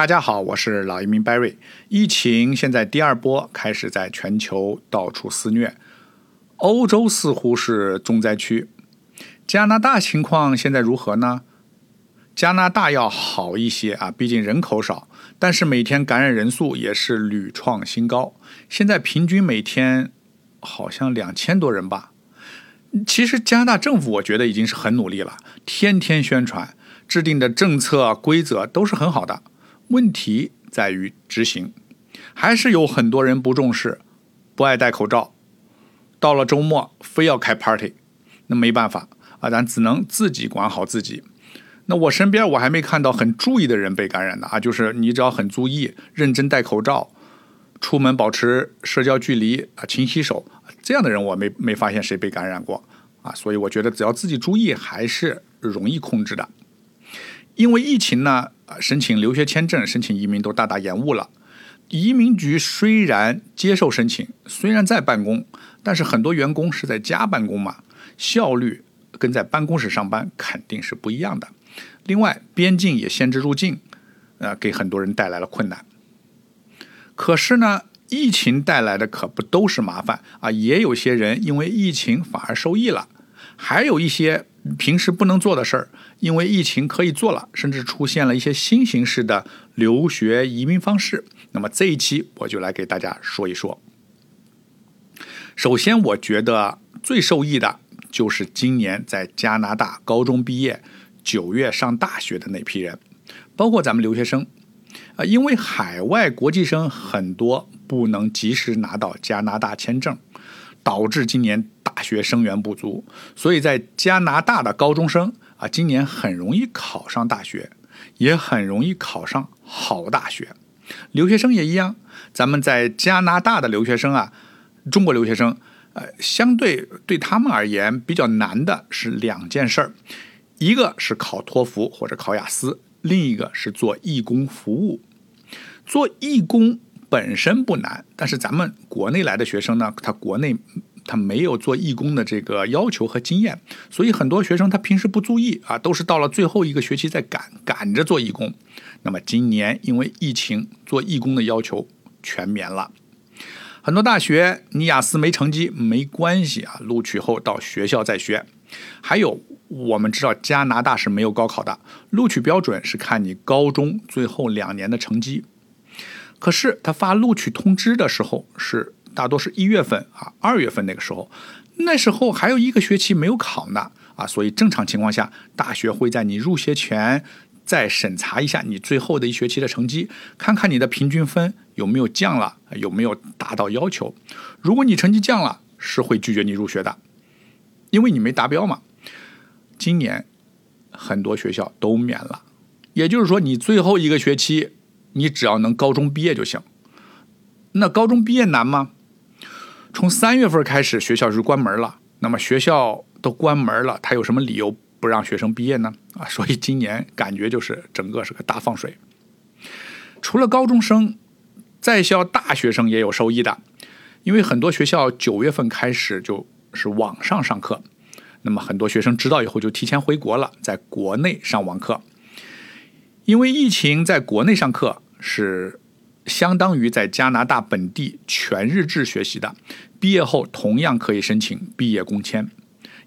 大家好，我是老移民 Barry。疫情现在第二波开始在全球到处肆虐，欧洲似乎是重灾区。加拿大情况现在如何呢？加拿大要好一些啊，毕竟人口少，但是每天感染人数也是屡创新高，现在平均每天好像两千多人吧。其实加拿大政府我觉得已经是很努力了，天天宣传，制定的政策规则都是很好的。问题在于执行，还是有很多人不重视，不爱戴口罩，到了周末非要开 party，那没办法啊，咱只能自己管好自己。那我身边我还没看到很注意的人被感染的啊，就是你只要很注意，认真戴口罩，出门保持社交距离啊，勤洗手，这样的人我没没发现谁被感染过啊，所以我觉得只要自己注意，还是容易控制的。因为疫情呢。申请留学签证、申请移民都大大延误了。移民局虽然接受申请，虽然在办公，但是很多员工是在家办公嘛，效率跟在办公室上班肯定是不一样的。另外，边境也限制入境，呃，给很多人带来了困难。可是呢，疫情带来的可不都是麻烦啊，也有些人因为疫情反而受益了，还有一些。平时不能做的事儿，因为疫情可以做了，甚至出现了一些新形式的留学移民方式。那么这一期我就来给大家说一说。首先，我觉得最受益的就是今年在加拿大高中毕业、九月上大学的那批人，包括咱们留学生啊，因为海外国际生很多不能及时拿到加拿大签证。导致今年学生源不足，所以在加拿大的高中生啊，今年很容易考上大学，也很容易考上好大学。留学生也一样，咱们在加拿大的留学生啊，中国留学生，呃，相对对他们而言比较难的是两件事儿，一个是考托福或者考雅思，另一个是做义工服务。做义工。本身不难，但是咱们国内来的学生呢，他国内他没有做义工的这个要求和经验，所以很多学生他平时不注意啊，都是到了最后一个学期再赶赶着做义工。那么今年因为疫情，做义工的要求全免了。很多大学你雅思没成绩没关系啊，录取后到学校再学。还有我们知道加拿大是没有高考的，录取标准是看你高中最后两年的成绩。可是他发录取通知的时候是大多是一月份啊，二月份那个时候，那时候还有一个学期没有考呢啊，所以正常情况下，大学会在你入学前再审查一下你最后的一学期的成绩，看看你的平均分有没有降了，有没有达到要求。如果你成绩降了，是会拒绝你入学的，因为你没达标嘛。今年很多学校都免了，也就是说你最后一个学期。你只要能高中毕业就行。那高中毕业难吗？从三月份开始，学校就关门了。那么学校都关门了，他有什么理由不让学生毕业呢？啊，所以今年感觉就是整个是个大放水。除了高中生，在校大学生也有受益的，因为很多学校九月份开始就是网上上课，那么很多学生知道以后就提前回国了，在国内上网课。因为疫情，在国内上课是相当于在加拿大本地全日制学习的，毕业后同样可以申请毕业工签。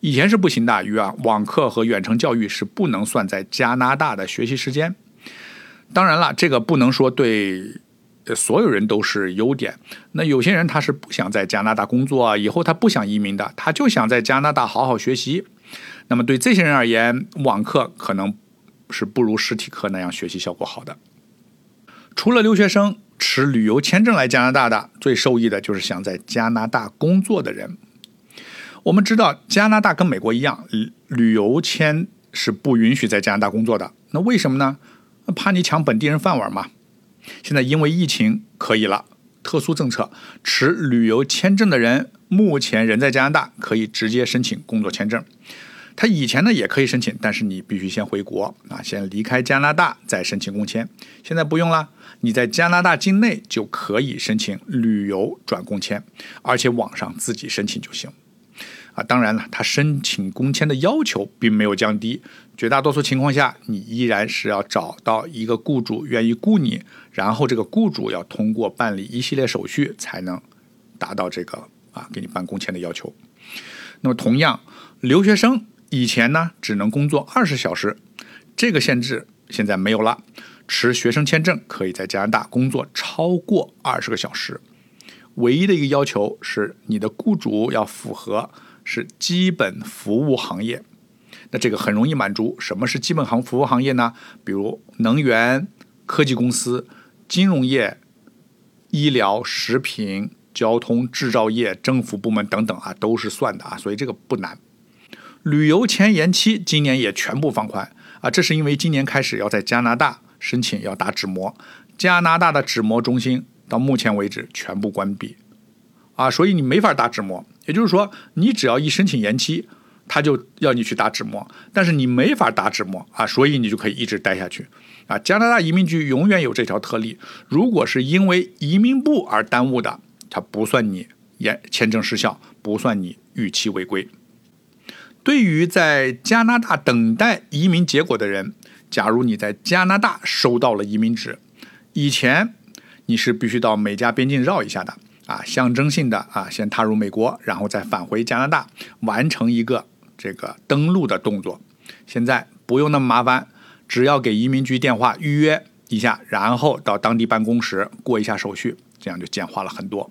以前是不行的，与啊网课和远程教育是不能算在加拿大的学习时间。当然了，这个不能说对所有人都是优点。那有些人他是不想在加拿大工作，以后他不想移民的，他就想在加拿大好好学习。那么对这些人而言，网课可能。是不如实体课那样学习效果好的。除了留学生持旅游签证来加拿大的，最受益的就是想在加拿大工作的人。我们知道加拿大跟美国一样，旅游签是不允许在加拿大工作的。那为什么呢？怕你抢本地人饭碗嘛。现在因为疫情可以了，特殊政策，持旅游签证的人目前人在加拿大，可以直接申请工作签证。他以前呢也可以申请，但是你必须先回国啊，先离开加拿大再申请工签。现在不用了，你在加拿大境内就可以申请旅游转工签，而且网上自己申请就行。啊，当然了，他申请工签的要求并没有降低，绝大多数情况下，你依然是要找到一个雇主愿意雇你，然后这个雇主要通过办理一系列手续才能达到这个啊给你办工签的要求。那么同样，留学生以前呢只能工作二十小时，这个限制现在没有了，持学生签证可以在加拿大工作超过二十个小时，唯一的一个要求是你的雇主要符合。是基本服务行业，那这个很容易满足。什么是基本行服务行业呢？比如能源、科技公司、金融业、医疗、食品、交通、制造业、政府部门等等啊，都是算的啊，所以这个不难。旅游签延期，今年也全部放宽啊，这是因为今年开始要在加拿大申请要打纸模，加拿大的纸模中心到目前为止全部关闭。啊，所以你没法打纸模，也就是说，你只要一申请延期，他就要你去打纸模，但是你没法打纸模啊，所以你就可以一直待下去。啊，加拿大移民局永远有这条特例，如果是因为移民部而耽误的，它不算你延签证失效，不算你逾期违规。对于在加拿大等待移民结果的人，假如你在加拿大收到了移民纸，以前你是必须到美加边境绕一下的。啊，象征性的啊，先踏入美国，然后再返回加拿大，完成一个这个登陆的动作。现在不用那么麻烦，只要给移民局电话预约一下，然后到当地办公室过一下手续，这样就简化了很多。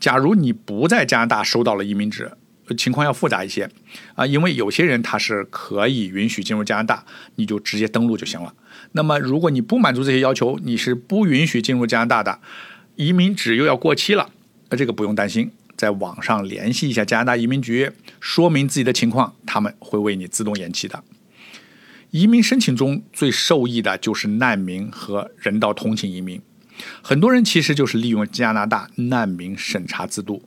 假如你不在加拿大收到了移民纸，情况要复杂一些啊，因为有些人他是可以允许进入加拿大，你就直接登陆就行了。那么如果你不满足这些要求，你是不允许进入加拿大的。移民纸又要过期了，那这个不用担心，在网上联系一下加拿大移民局，说明自己的情况，他们会为你自动延期的。移民申请中最受益的就是难民和人道同情移民，很多人其实就是利用加拿大难民审查制度，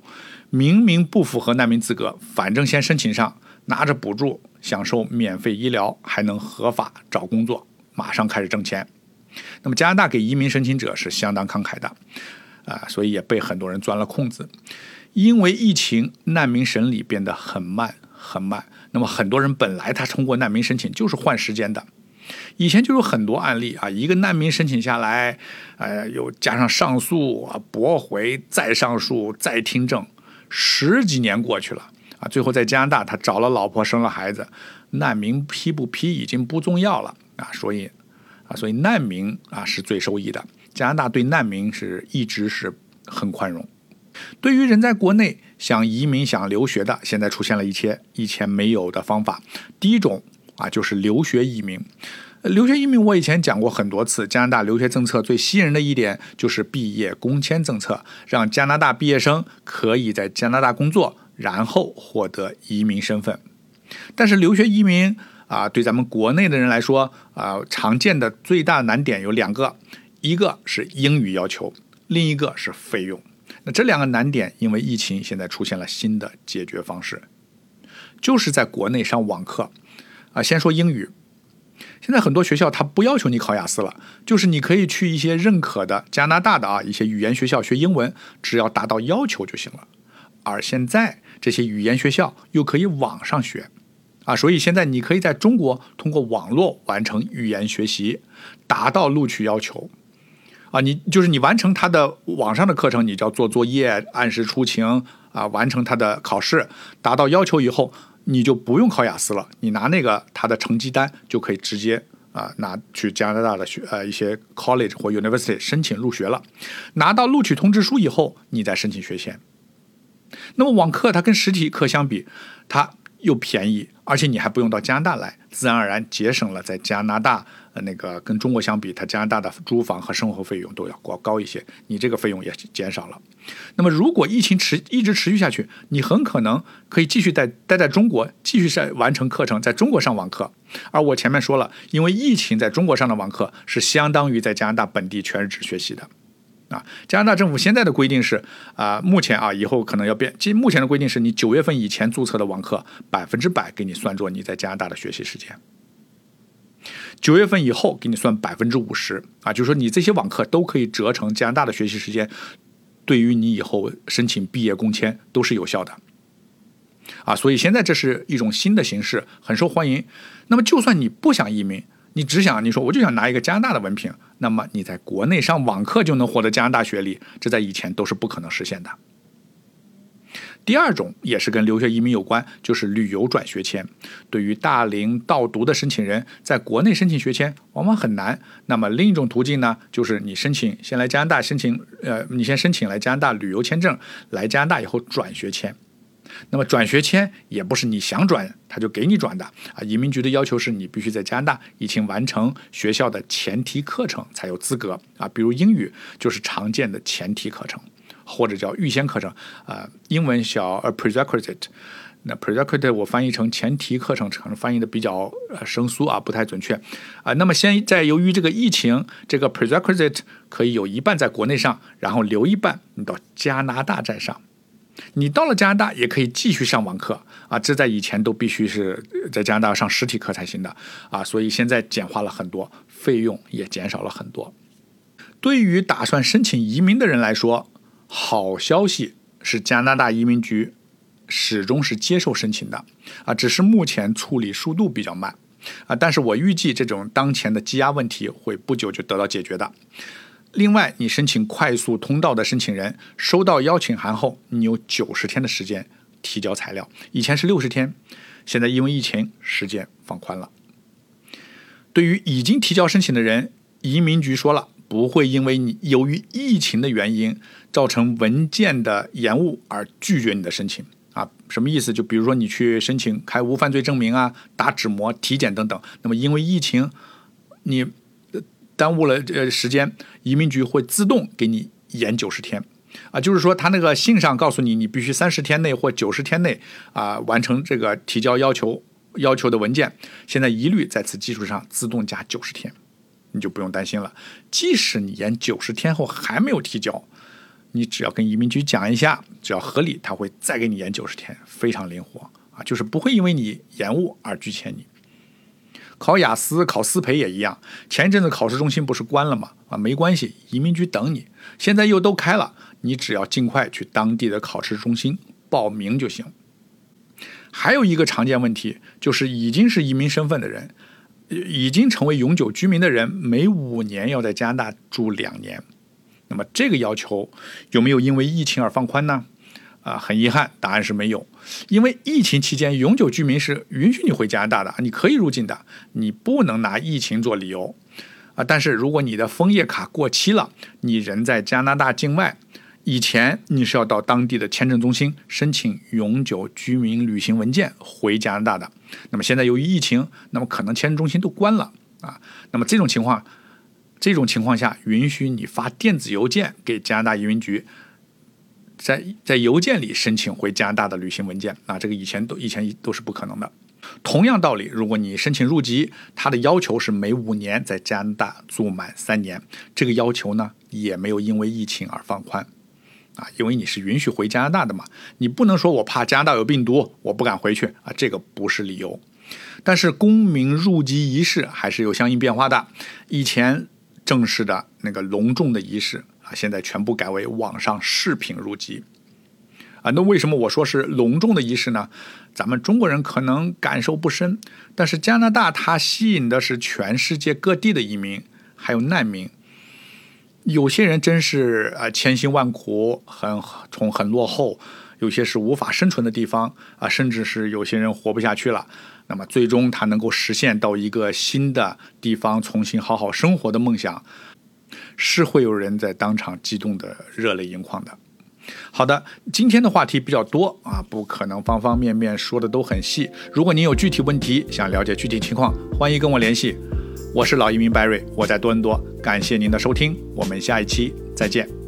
明明不符合难民资格，反正先申请上，拿着补助，享受免费医疗，还能合法找工作，马上开始挣钱。那么加拿大给移民申请者是相当慷慨的。啊，所以也被很多人钻了空子。因为疫情，难民审理变得很慢很慢。那么很多人本来他通过难民申请就是换时间的，以前就有很多案例啊，一个难民申请下来，呃，又加上上诉啊、驳回、再上诉、再听证，十几年过去了啊，最后在加拿大他找了老婆生了孩子，难民批不批已经不重要了啊，所以啊，所以难民啊是最受益的。加拿大对难民是一直是很宽容。对于人在国内想移民、想留学的，现在出现了一些以前没有的方法。第一种啊，就是留学移民。留学移民我以前讲过很多次，加拿大留学政策最吸引人的一点就是毕业工签政策，让加拿大毕业生可以在加拿大工作，然后获得移民身份。但是留学移民啊，对咱们国内的人来说啊，常见的最大难点有两个。一个是英语要求，另一个是费用。那这两个难点，因为疫情现在出现了新的解决方式，就是在国内上网课。啊，先说英语，现在很多学校它不要求你考雅思了，就是你可以去一些认可的加拿大的啊一些语言学校学英文，只要达到要求就行了。而现在这些语言学校又可以网上学，啊，所以现在你可以在中国通过网络完成语言学习，达到录取要求。啊，你就是你完成他的网上的课程，你就要做作业，按时出勤啊，完成他的考试，达到要求以后，你就不用考雅思了，你拿那个他的成绩单就可以直接啊拿去加拿大的学呃一些 college 或 university 申请入学了。拿到录取通知书以后，你再申请学签。那么网课它跟实体课相比，它又便宜，而且你还不用到加拿大来，自然而然节省了在加拿大。呃，那个跟中国相比，它加拿大的租房和生活费用都要高高一些，你这个费用也减少了。那么，如果疫情持一直持续下去，你很可能可以继续在待在中国，继续在完成课程，在中国上网课。而我前面说了，因为疫情在中国上的网课是相当于在加拿大本地全日制学习的。啊，加拿大政府现在的规定是啊，目前啊，以后可能要变。即目前的规定是你九月份以前注册的网课，百分之百给你算作你在加拿大的学习时间。九月份以后给你算百分之五十啊，就是说你这些网课都可以折成加拿大的学习时间，对于你以后申请毕业工签都是有效的。啊，所以现在这是一种新的形式，很受欢迎。那么，就算你不想移民，你只想你说我就想拿一个加拿大的文凭，那么你在国内上网课就能获得加拿大学历，这在以前都是不可能实现的。第二种也是跟留学移民有关，就是旅游转学签。对于大龄到读的申请人，在国内申请学签往往很难。那么另一种途径呢，就是你申请先来加拿大申请，呃，你先申请来加拿大旅游签证，来加拿大以后转学签。那么转学签也不是你想转他就给你转的啊，移民局的要求是你必须在加拿大已经完成学校的前提课程才有资格啊，比如英语就是常见的前提课程。或者叫预先课程，啊，英文叫 a prerequisite，那 prerequisite 我翻译成前提课程，可能翻译的比较呃生疏啊，不太准确啊。那么现在由于这个疫情，这个 prerequisite 可以有一半在国内上，然后留一半你到加拿大再上。你到了加拿大也可以继续上网课啊，这在以前都必须是在加拿大上实体课才行的啊，所以现在简化了很多，费用也减少了很多。对于打算申请移民的人来说，好消息是，加拿大移民局始终是接受申请的啊，只是目前处理速度比较慢啊。但是我预计这种当前的积压问题会不久就得到解决的。另外，你申请快速通道的申请人收到邀请函后，你有九十天的时间提交材料，以前是六十天，现在因为疫情时间放宽了。对于已经提交申请的人，移民局说了。不会因为你由于疫情的原因造成文件的延误而拒绝你的申请啊？什么意思？就比如说你去申请开无犯罪证明啊、打纸模、体检等等，那么因为疫情你耽误了呃时间，移民局会自动给你延九十天啊。就是说他那个信上告诉你，你必须三十天内或九十天内啊完成这个提交要求要求的文件，现在一律在此基础上自动加九十天。你就不用担心了。即使你延九十天后还没有提交，你只要跟移民局讲一下，只要合理，他会再给你延九十天，非常灵活啊，就是不会因为你延误而拒签你。考雅思、考思培也一样，前一阵子考试中心不是关了吗？啊，没关系，移民局等你。现在又都开了，你只要尽快去当地的考试中心报名就行。还有一个常见问题就是已经是移民身份的人。已经成为永久居民的人，每五年要在加拿大住两年。那么这个要求有没有因为疫情而放宽呢？啊，很遗憾，答案是没有。因为疫情期间，永久居民是允许你回加拿大的，你可以入境的，你不能拿疫情做理由。啊，但是如果你的枫叶卡过期了，你人在加拿大境外。以前你是要到当地的签证中心申请永久居民旅行文件回加拿大的，那么现在由于疫情，那么可能签证中心都关了啊。那么这种情况，这种情况下允许你发电子邮件给加拿大移民局，在在邮件里申请回加拿大的旅行文件啊，这个以前都以前都是不可能的。同样道理，如果你申请入籍，它的要求是每五年在加拿大住满三年，这个要求呢也没有因为疫情而放宽。啊，因为你是允许回加拿大的嘛，你不能说我怕加拿大有病毒，我不敢回去啊，这个不是理由。但是公民入籍仪式还是有相应变化的，以前正式的那个隆重的仪式，现在全部改为网上视频入籍。啊，那为什么我说是隆重的仪式呢？咱们中国人可能感受不深，但是加拿大它吸引的是全世界各地的移民，还有难民。有些人真是啊，千辛万苦，很从很落后，有些是无法生存的地方啊，甚至是有些人活不下去了。那么最终他能够实现到一个新的地方重新好好生活的梦想，是会有人在当场激动的热泪盈眶的。好的，今天的话题比较多啊，不可能方方面面说的都很细。如果您有具体问题想了解具体情况，欢迎跟我联系。我是老移民 Barry，我在多伦多，感谢您的收听，我们下一期再见。